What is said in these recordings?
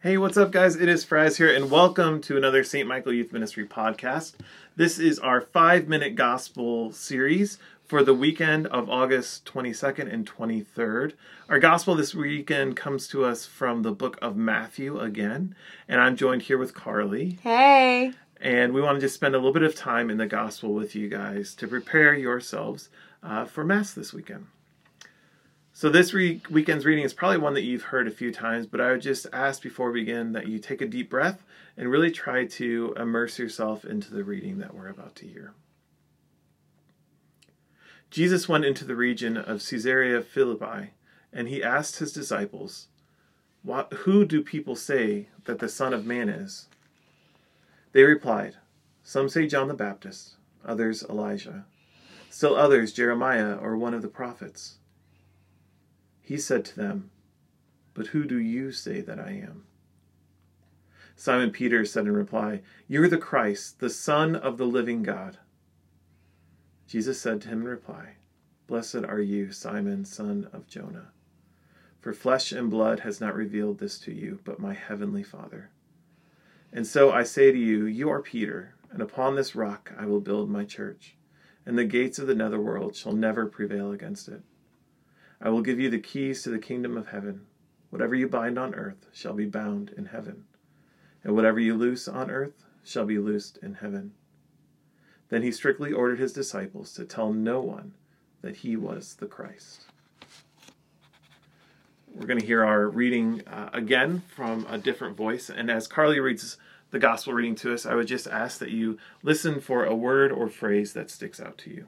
Hey, what's up, guys? It is Fries here, and welcome to another St. Michael Youth Ministry podcast. This is our five minute gospel series for the weekend of August 22nd and 23rd. Our gospel this weekend comes to us from the book of Matthew again, and I'm joined here with Carly. Hey. And we want to just spend a little bit of time in the gospel with you guys to prepare yourselves uh, for Mass this weekend. So this week, weekend's reading is probably one that you've heard a few times, but I would just ask before we begin that you take a deep breath and really try to immerse yourself into the reading that we're about to hear. Jesus went into the region of Caesarea Philippi, and he asked his disciples, Who do people say that the Son of Man is? They replied, Some say John the Baptist, others Elijah, still others Jeremiah or one of the prophets. He said to them, But who do you say that I am? Simon Peter said in reply, You are the Christ, the Son of the living God. Jesus said to him in reply, Blessed are you, Simon, son of Jonah, for flesh and blood has not revealed this to you, but my heavenly Father. And so I say to you, You are Peter, and upon this rock I will build my church, and the gates of the netherworld shall never prevail against it. I will give you the keys to the kingdom of heaven. Whatever you bind on earth shall be bound in heaven, and whatever you loose on earth shall be loosed in heaven. Then he strictly ordered his disciples to tell no one that he was the Christ. We're going to hear our reading uh, again from a different voice. And as Carly reads the gospel reading to us, I would just ask that you listen for a word or phrase that sticks out to you.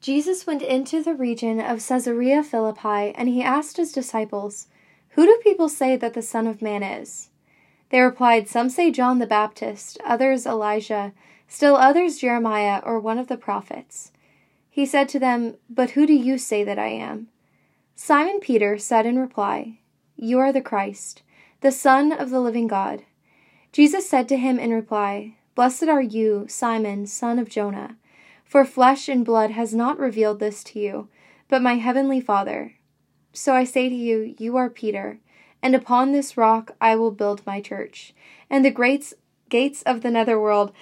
Jesus went into the region of Caesarea Philippi, and he asked his disciples, Who do people say that the Son of Man is? They replied, Some say John the Baptist, others Elijah, still others Jeremiah or one of the prophets. He said to them, But who do you say that I am? Simon Peter said in reply, You are the Christ, the Son of the living God. Jesus said to him in reply, Blessed are you, Simon, son of Jonah. For flesh and blood has not revealed this to you, but my heavenly Father. So I say to you, you are Peter, and upon this rock I will build my church, and the great gates of the netherworld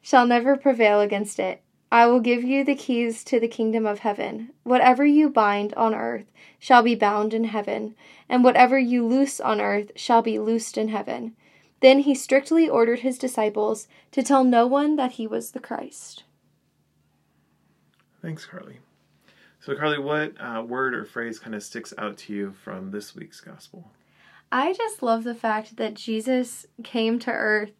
shall never prevail against it. I will give you the keys to the kingdom of heaven. Whatever you bind on earth shall be bound in heaven, and whatever you loose on earth shall be loosed in heaven. Then he strictly ordered his disciples to tell no one that he was the Christ. Thanks, Carly. So, Carly, what uh, word or phrase kind of sticks out to you from this week's gospel? I just love the fact that Jesus came to earth,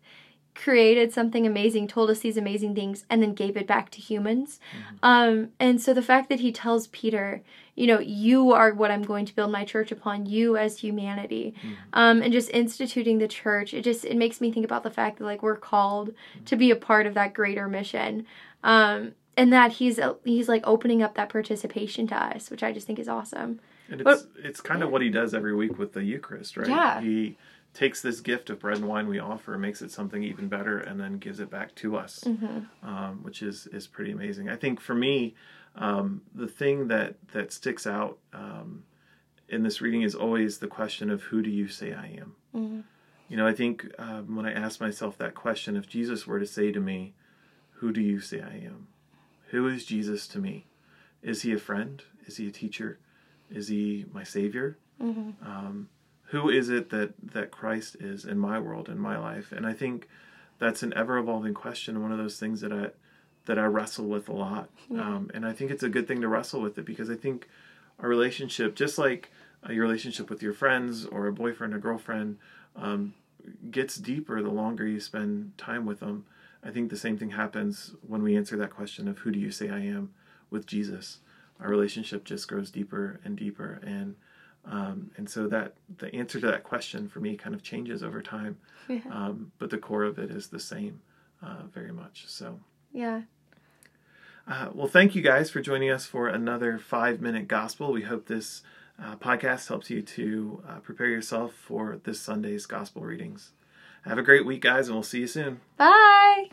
created something amazing, told us these amazing things, and then gave it back to humans. Mm-hmm. Um, and so the fact that he tells Peter, you know, you are what I'm going to build my church upon, you as humanity, mm-hmm. um, and just instituting the church, it just it makes me think about the fact that like we're called mm-hmm. to be a part of that greater mission. Um, and that he's he's like opening up that participation to us, which I just think is awesome. And it's but, it's kind yeah. of what he does every week with the Eucharist, right? Yeah. He takes this gift of bread and wine we offer, makes it something even better, and then gives it back to us, mm-hmm. um, which is is pretty amazing. I think for me, um, the thing that that sticks out um, in this reading is always the question of who do you say I am. Mm-hmm. You know, I think um, when I ask myself that question, if Jesus were to say to me, "Who do you say I am?" Who is Jesus to me? Is he a friend? Is he a teacher? Is he my savior? Mm-hmm. Um, who is it that that Christ is in my world, in my life? And I think that's an ever evolving question. One of those things that I that I wrestle with a lot. Yeah. Um, and I think it's a good thing to wrestle with it because I think our relationship, just like uh, your relationship with your friends or a boyfriend or girlfriend, um, gets deeper the longer you spend time with them. I think the same thing happens when we answer that question of who do you say I am with Jesus. Our relationship just grows deeper and deeper, and um, and so that the answer to that question for me kind of changes over time, yeah. um, but the core of it is the same, uh, very much. So yeah. Uh, well, thank you guys for joining us for another five minute gospel. We hope this uh, podcast helps you to uh, prepare yourself for this Sunday's gospel readings. Have a great week, guys, and we'll see you soon. Bye.